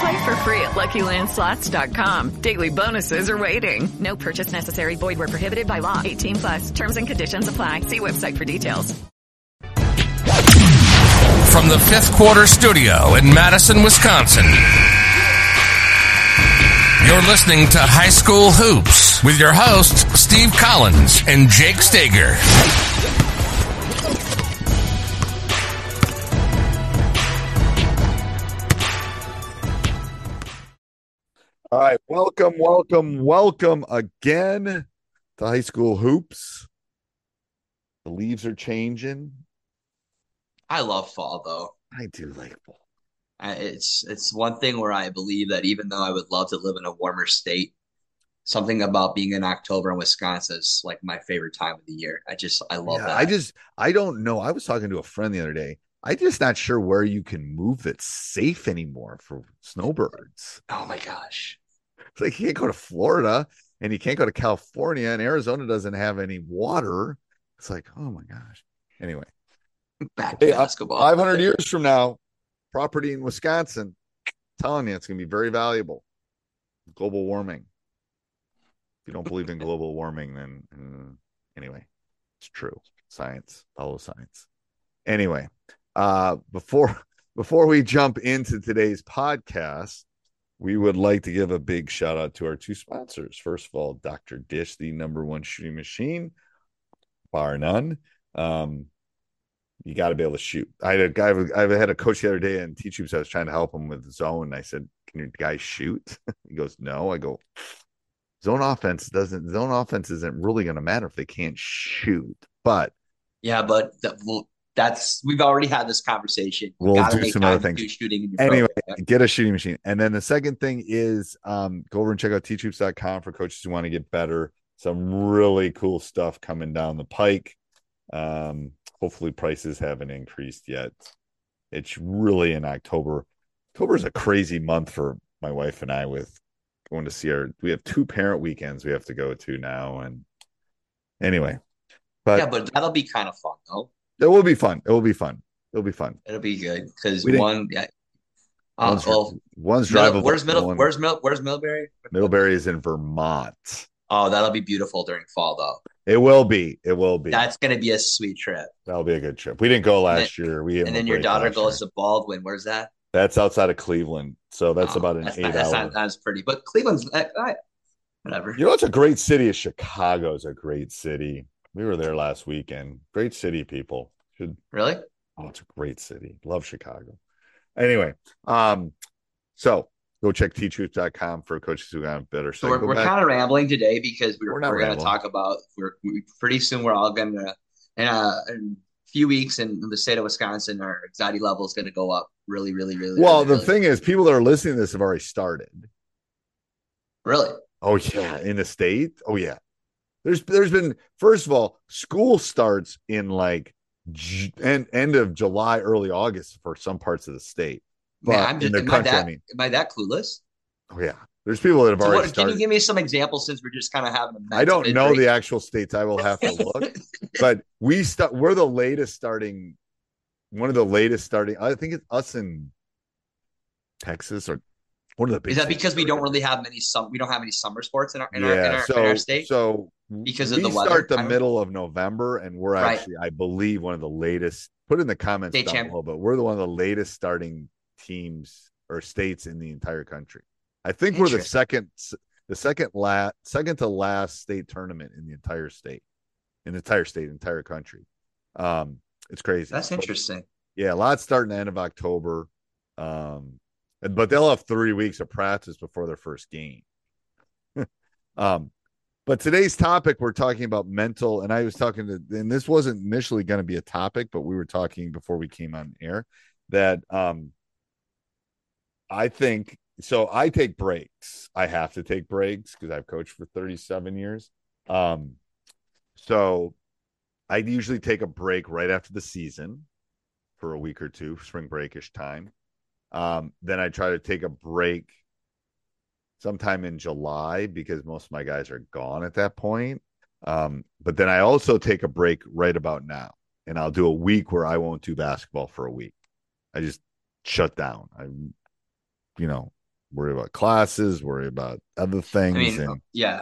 Play for free at LuckyLandSlots.com. Daily bonuses are waiting. No purchase necessary. Void where prohibited by law. 18 plus. Terms and conditions apply. See website for details. From the fifth quarter studio in Madison, Wisconsin. You're listening to High School Hoops with your hosts, Steve Collins and Jake Stager. All right, welcome, welcome, welcome again to High School Hoops. The leaves are changing. I love fall though. I do like fall. I- It's it's one thing where I believe that even though I would love to live in a warmer state, something about being in October in Wisconsin is like my favorite time of the year. I just I love Yeah, that. I just I don't know. I was talking to a friend the other day. I just not sure where you can move that's safe anymore for snowbirds. oh my gosh. It's like you can't go to Florida and you can't go to California and Arizona doesn't have any water. It's like, oh my gosh. Anyway, Back to Hey, basketball. 500 years from now, property in Wisconsin, telling you it's going to be very valuable. Global warming. If you don't believe in global warming, then mm, anyway, it's true. Science, follow science. Anyway, uh, before before we jump into today's podcast, we would like to give a big shout out to our two sponsors. First of all, Dr. Dish, the number one shooting machine, bar none. Um, you got to be able to shoot. I had a guy, I had a coach the other day in teach hoops. I was trying to help him with zone. I said, "Can your guy shoot?" he goes, "No." I go, "Zone offense doesn't. Zone offense isn't really going to matter if they can't shoot." But yeah, but that, well, that's we've already had this conversation. We'll do make some other things. shooting anyway, program. get a shooting machine. And then the second thing is um, go over and check out teachhoops.com for coaches who want to get better. Some really cool stuff coming down the pike. Um, hopefully prices haven't increased yet. It's really in October. October is a crazy month for my wife and I with going to see our we have two parent weekends we have to go to now. And anyway, but yeah, but that'll be kind of fun though. It will be fun. It will be fun. It'll be fun. It'll be good because one, yeah. Uh, One's, well, one's drivable. where's middle? one- Where's middle? Where's Millbury? Middlebury is in Vermont. Oh, that'll be beautiful during fall though. It will be. It will be. That's gonna be a sweet trip. That'll be a good trip. We didn't go last year. We And then your daughter goes to Baldwin. Where's that? That's outside of Cleveland, so that's Oh, about an that's eight not, that's hour. not that's pretty. But Cleveland's eh, eh, whatever. You know, it's a great city. Is Chicago is a great city. We were there last weekend. Great city, people. Should Really? oh, it's a great city. Love Chicago. Anyway, um, so go check teachhoops.com for coaches who got better. So we're, we're kind of rambling today because we're We're we're, not going to talk about we're we, pretty soon we're all going to in a, in a few weeks in the state of Wisconsin our anxiety level is going to go up really really really. well, really, the really. thing is, people that are listening to this have already started. really Oh yeah, in the state. Oh yeah. There's there's been first of all, school starts in like J- end end of July, early August for some parts of the state. But man, I'm in just the am I country, that I mean, am I that clueless? oh yeah, There's people that have So already what, can you give me some examples since we're just kind of having a I don't know break? the actual states. I will have to look. but we start. We're the latest starting. One of the latest starting. I think it's us in Texas or one of the big. Is that because we don't really have many some we don't have any summer sports in our in, yeah. our, in, our, so in our state? so Because of we the weather, start the middle of November, and we're Right. actually, I believe, one of the latest. Put in the comments State down champ. below, but we're the one of the latest starting teams or states in the entire country. I think we're the second, the second last, second to last state tournament in the entire state, in the entire state, entire country. Um, it's crazy. That's But, interesting. yeah, a lot starting the end of October. Um, but they'll have three weeks of practice before their first game. um, but today's topic, we're talking about mental, and I was talking to, and this wasn't initially going to be a topic, but we were talking before we came on air that um, I think so. I take breaks. I have to take breaks because I've coached for 37 years. Um, so I usually take a break right after the season for a week or two, spring breakish time. Um, then I try to take a break sometime in July because most of my guys are gone at that point. Um, but then I also take a break right about now, and I'll do a week where I won't do basketball for a week. I just shut down. I, you know, worry about classes, worry about other I things, mean, and yeah.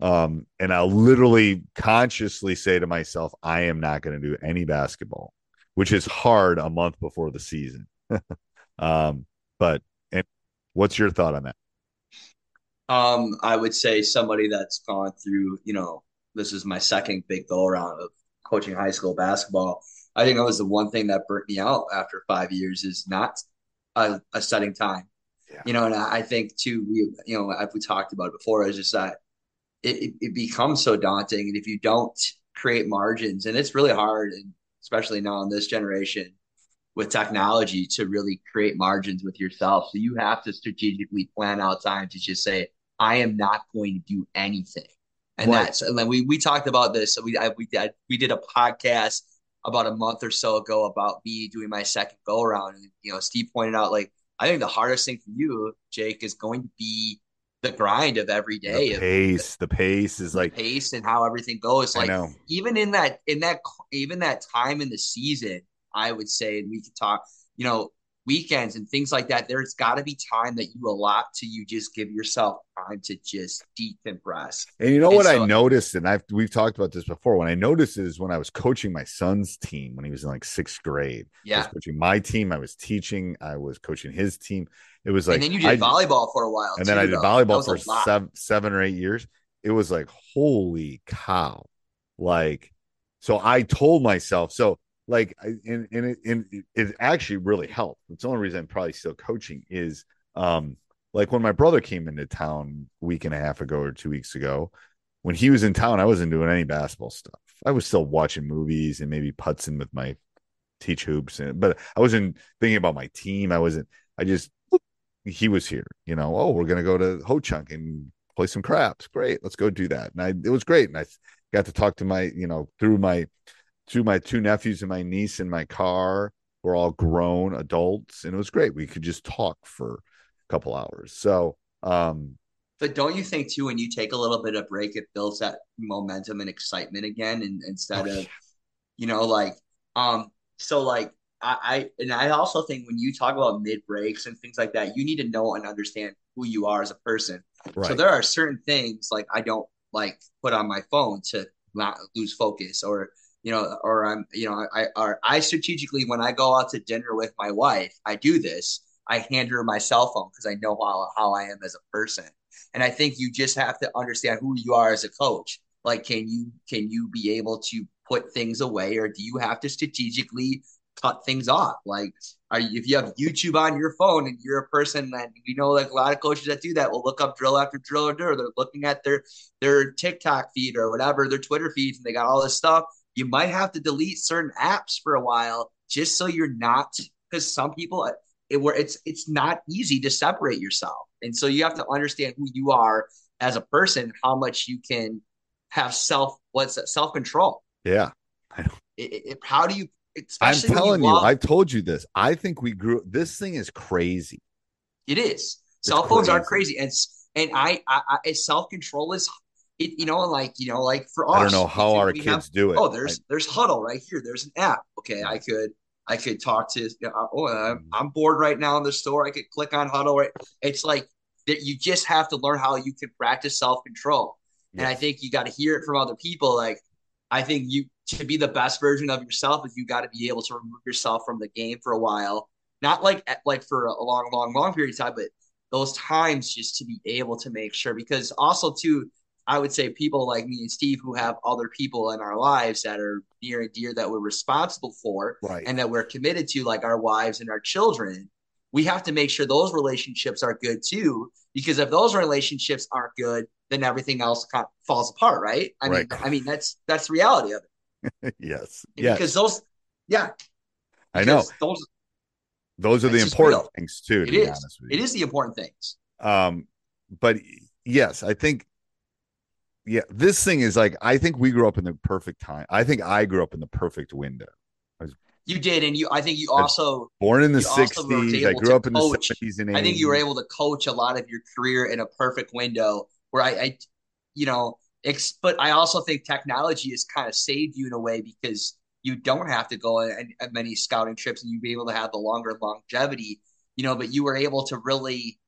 um, and I'll literally consciously say to myself, I am not going to do any basketball, which is hard a month before the season. um, but what's your thought on that? Um, I would say somebody that's gone through, you know, this is my second big go around of coaching high school basketball. I think that was the one thing that burnt me out after five years is not a, a setting time. Yeah. You know, and I I think too, we, you know, if we talked about it before, is just that it, it, it becomes so daunting. And if you don't create margins, and it's really hard, and especially now in this generation with technology to really create margins with yourself. So you have to strategically plan out time to just say, I am not going to do anything. And Right. that's and then we we talked about this. So we I, we did we did a podcast about a month or so ago about me doing my second go around. And you know, Steve pointed out like I think the hardest thing for you, Jake, is going to be the grind of every day the of pace, the pace is like pace and how everything goes. I Like know. even in that in that even that time in the season, I would say, and we could talk, you know, weekends and things like that. There's got to be time that you allot to you just give yourself time to just decompress. And you know And what I noticed, and I've we've talked about this before. When I noticed is when I was coaching my son's team when he was in like sixth grade. I Yeah. was coaching my team. I was teaching. I was coaching his team. It was like and then you did I- volleyball for a while. and then I did though. Volleyball for seven, seven or eight years. It was like, holy cow. Like, so I told myself, so like, and, and, it, and it actually really helped. It's the only reason I'm probably still coaching is, um, like when my brother came into town a week and a half ago or two weeks ago, when he was in town, I wasn't doing any basketball stuff. I was still watching movies and maybe putzing with my teach hoops, and but I wasn't thinking about my team. I wasn't. I just he was here. You know, oh, we're gonna go to Ho Chunk and play some craps. Great, let's go do that. And I it was great, and I got to talk to my you know through my to my two nephews and my niece in my car. We're all grown adults, and it was great. We could just talk for a couple hours. So um But don't you think too, when you take a little bit of break, it builds that momentum and excitement again, and instead Oh, of yeah. you know, like um, so like I, I and I also think when you talk about mid breaks and things like that, you need to know and understand who you are as a person. So there are certain things like I don't like put on my phone to not lose focus or you know or I'm you know I I strategically when I go out to dinner with my wife I do this I hand her my cell phone because I know how how I am as a person and I think you just have to understand who you are as a coach like can you can you be able to put things away or do you have to strategically cut things off like are you, if you have YouTube on your phone and you're a person that we know like a lot of coaches that do that will look up drill after drill or drill. They're looking at their their TikTok feed or whatever, their Twitter feeds, and they got all this stuff. You might have to delete certain apps for a while just so you're not because some people uh, it where it's it's not easy to separate yourself. And so you have to understand who you are as a person, how much you can have self what's that self control. yeah. It, it, how do you I'm telling you, love- I've told you this. I think we grew this thing is crazy. It is. Cell phones are crazy, and and I, I, I self control is it, you know, like you know, like for us, I don't know how our kids have- do it. Oh, there's I- there's Hudl right here. There's an app. Okay, I could I could talk to. Oh, I'm, Mm. I'm bored right now in the store. I could click on Hudl. Right, it's like that. You just have to learn how you can practice self control, and I think you got to hear it from other people. Like I think you to be the best version of yourself is you got to be able to remove yourself from the game for a while. Not like like for a long, long, long period of time, but those times just to be able to make sure. Because also too, I would say people like me and Steve who have other people in our lives that are near and dear that we're responsible for Right. and that we're committed to, like our wives and our children. We have to make sure those relationships are good too, because if those relationships aren't good, then everything else kind of falls apart, right? I Right. mean, I mean that's that's the reality of it. yes. Yes. Because those, yeah, I know. Those, Those are the important real. things too, to it be is. honest with you. It is the important things. Um, but yes, I think yeah, this thing is like I think we grew up in the perfect time. I think I grew up in the perfect window. Was, You did, and you. I think you also. Born in the sixties. I grew up in the seventies and eighties. I think you were able to coach a lot of your career in a perfect window. Where I, I you know, ex- but I also think technology has kind of saved you in a way because you don't have to go on on uh, many scouting trips, and you'd be able to have the longer longevity. You know, but you were able to really.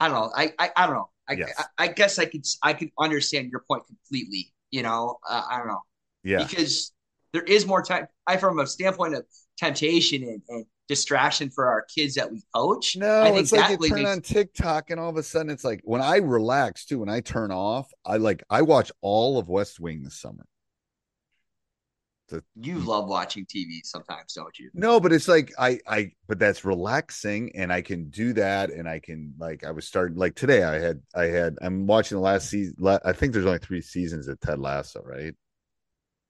I don't know. I I, I don't know. I, Yes. I I guess I could I could understand your point completely. You know, uh, I don't know Yeah. because there is more time. I, from a standpoint of temptation and, and distraction for our kids that we coach. No, I think it's like you turn makes- on TikTok and all of a sudden it's like when I relax too, when I turn off, I like I watch all of West Wing this summer. You love watching TV sometimes, don't you? No, but it's like I I but that's relaxing and I can do that and I can like I was starting like today I had I had I'm watching the last season I think there's only 3 seasons of Ted Lasso, right?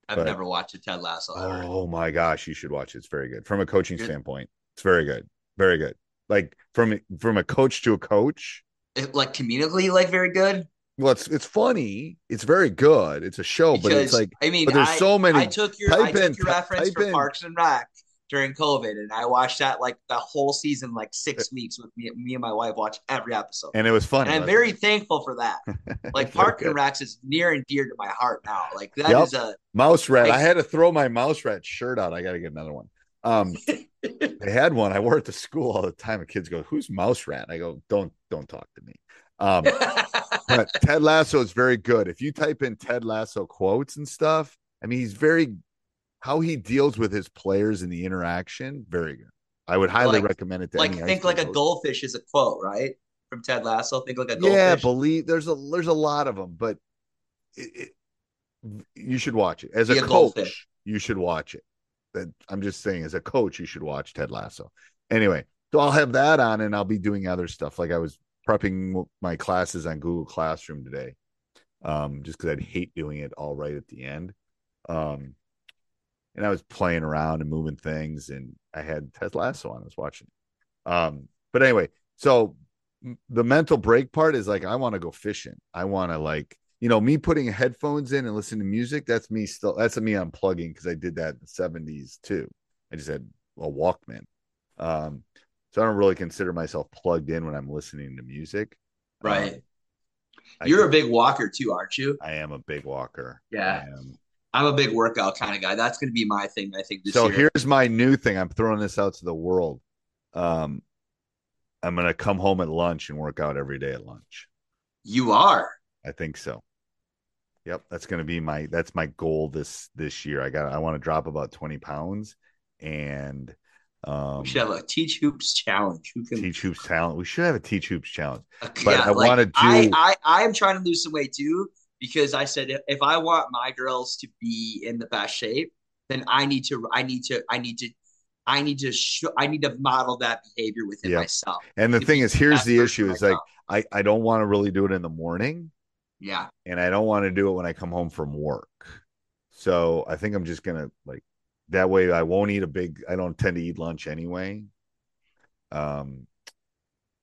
I've But- never watched a Ted Lasso. ever. Oh my gosh, you should watch it. It's very good. From a coaching Good. standpoint. It's very good. Very good. Like from from a coach to a coach. It, like comedically, like very good. Well, it's it's funny. It's very good. It's a show, but it's like I mean, there's I, so many. I took your I took in- your reference for in. Parks and Rec during COVID, and I watched that like the whole season, like six weeks with me. Me and my wife watched every episode, and it was funny. and I'm very it? thankful for that. Like Very Park and Recs is near and dear to my heart now. Like that Yep. is a Mouse rat. Like- I had to throw my mouse rat shirt out. I got to get another one. Um, I had one. I wore it to school all the time. And kids go, "Who's mouse rat?" I go, "Don't don't talk to me." Um, but Ted Lasso is very good. If you type in Ted Lasso quotes and stuff, I mean, he's very how he deals with his players in the interaction. Very good. I would highly Like- recommend it. To like think like a goldfish is a quote, right? From Ted Lasso. Think like a goldfish. Yeah, believe there's a there's a lot of them, but it, it, you should watch it as a Be a coach. You should watch it. That I'm just saying, as a coach, you should watch Ted Lasso. Anyway, so I'll have that on, and I'll be doing other stuff. Like I was prepping my classes on Google Classroom today, um, just because I'd hate doing it all right at the end. Um, and I was playing around and moving things, and I had Ted Lasso on. I was watching. Um, but anyway, so the mental break part is like I want to go fishing. I want to like you know me putting headphones in and listening to music. That's me still. That's me unplugging because I did that in the seventies too. I just had a Walkman. Um, so I don't really consider myself plugged in when I'm listening to music. Right. Um, You're a big walker too, aren't you? I am a big walker. Yeah. I'm a big workout kind of guy. That's going to be my thing. I think this so year. here's my new thing. I'm throwing this out to the world. Um, I'm gonna come home at lunch and work out every day at lunch. you are. I think so. Yep, that's gonna be my that's my goal this this year. I got I want to drop about 20 pounds and um We should have a teach hoops challenge. Who can? teach hoops talent. We should have a teach hoops challenge. Uh, but I wanna do- I, I I am trying to lose some weight too because I said if, if I want my girls to be in the best shape, then I need to I need to I need to I need to show I need to model that behavior within Yeah. myself. And the thing is, here's the issue: is like. I I don't want to really do it in the morning, yeah, and I don't want to do it when I come home from work. So I think I'm just gonna like that way. I won't eat a big. I don't tend to eat lunch anyway. Um,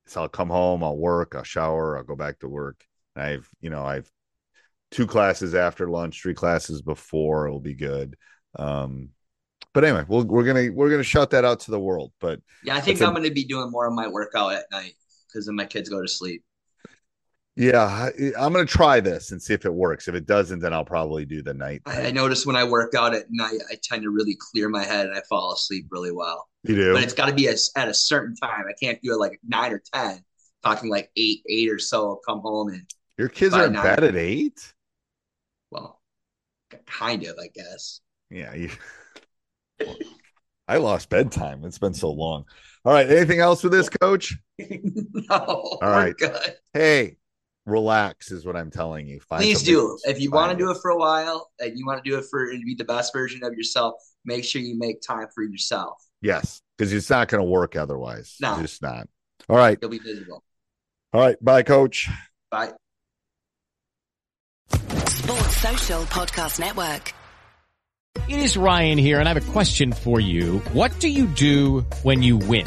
so I'll come home, I'll work, I'll shower, I'll go back to work. I've you know I've two classes after lunch, three classes before. It'll be good. Um, but anyway, we'll, we're gonna we're gonna shout that out to the world. But yeah. I think a- I'm going to be doing more of my workout at night because then my kids go to sleep. Yeah, I, I'm going to try this and see if it works. If it doesn't, then I'll probably do the night. I, I notice when I work out at night, I tend to really clear my head and I fall asleep really well. You do? But it's got to be a, at a certain time. I can't do it like nine or ten. Talking like eight, eight or so. I'll come home and Your kids are in bed at eight? well, kind of, I guess. Yeah. You... I lost bedtime. It's been so long. All right. Anything else with this, coach? no, All right. Hey, relax is what I'm telling you. Find Please do. If you want to do it for a while and you want to do it for and be the best version of yourself, make sure you make time for yourself. Yes, because it's not going to work otherwise. No. It's just not. All right. You'll be miserable. All right. Bye, coach. Bye. Sports Social Podcast Network. It is Ryan here, and I have a question for you. What do you do when you win?